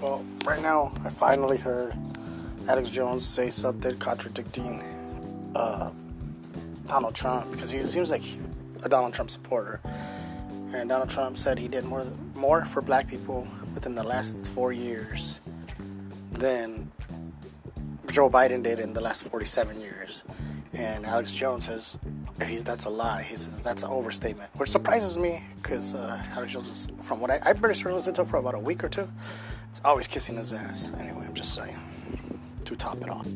right now, I finally heard Alex Jones say something contradicting uh, Donald Trump because he seems like a Donald Trump supporter. And Donald Trump said he did more more for black people within the last four years than Joe Biden did in the last 47 years. And Alex Jones says he's, that's a lie. He says that's an overstatement, which surprises me because uh, Alex Jones from what I, I pretty sure listened to for about a week or two, it's always kissing his ass. Anyway, I'm just saying to top it off.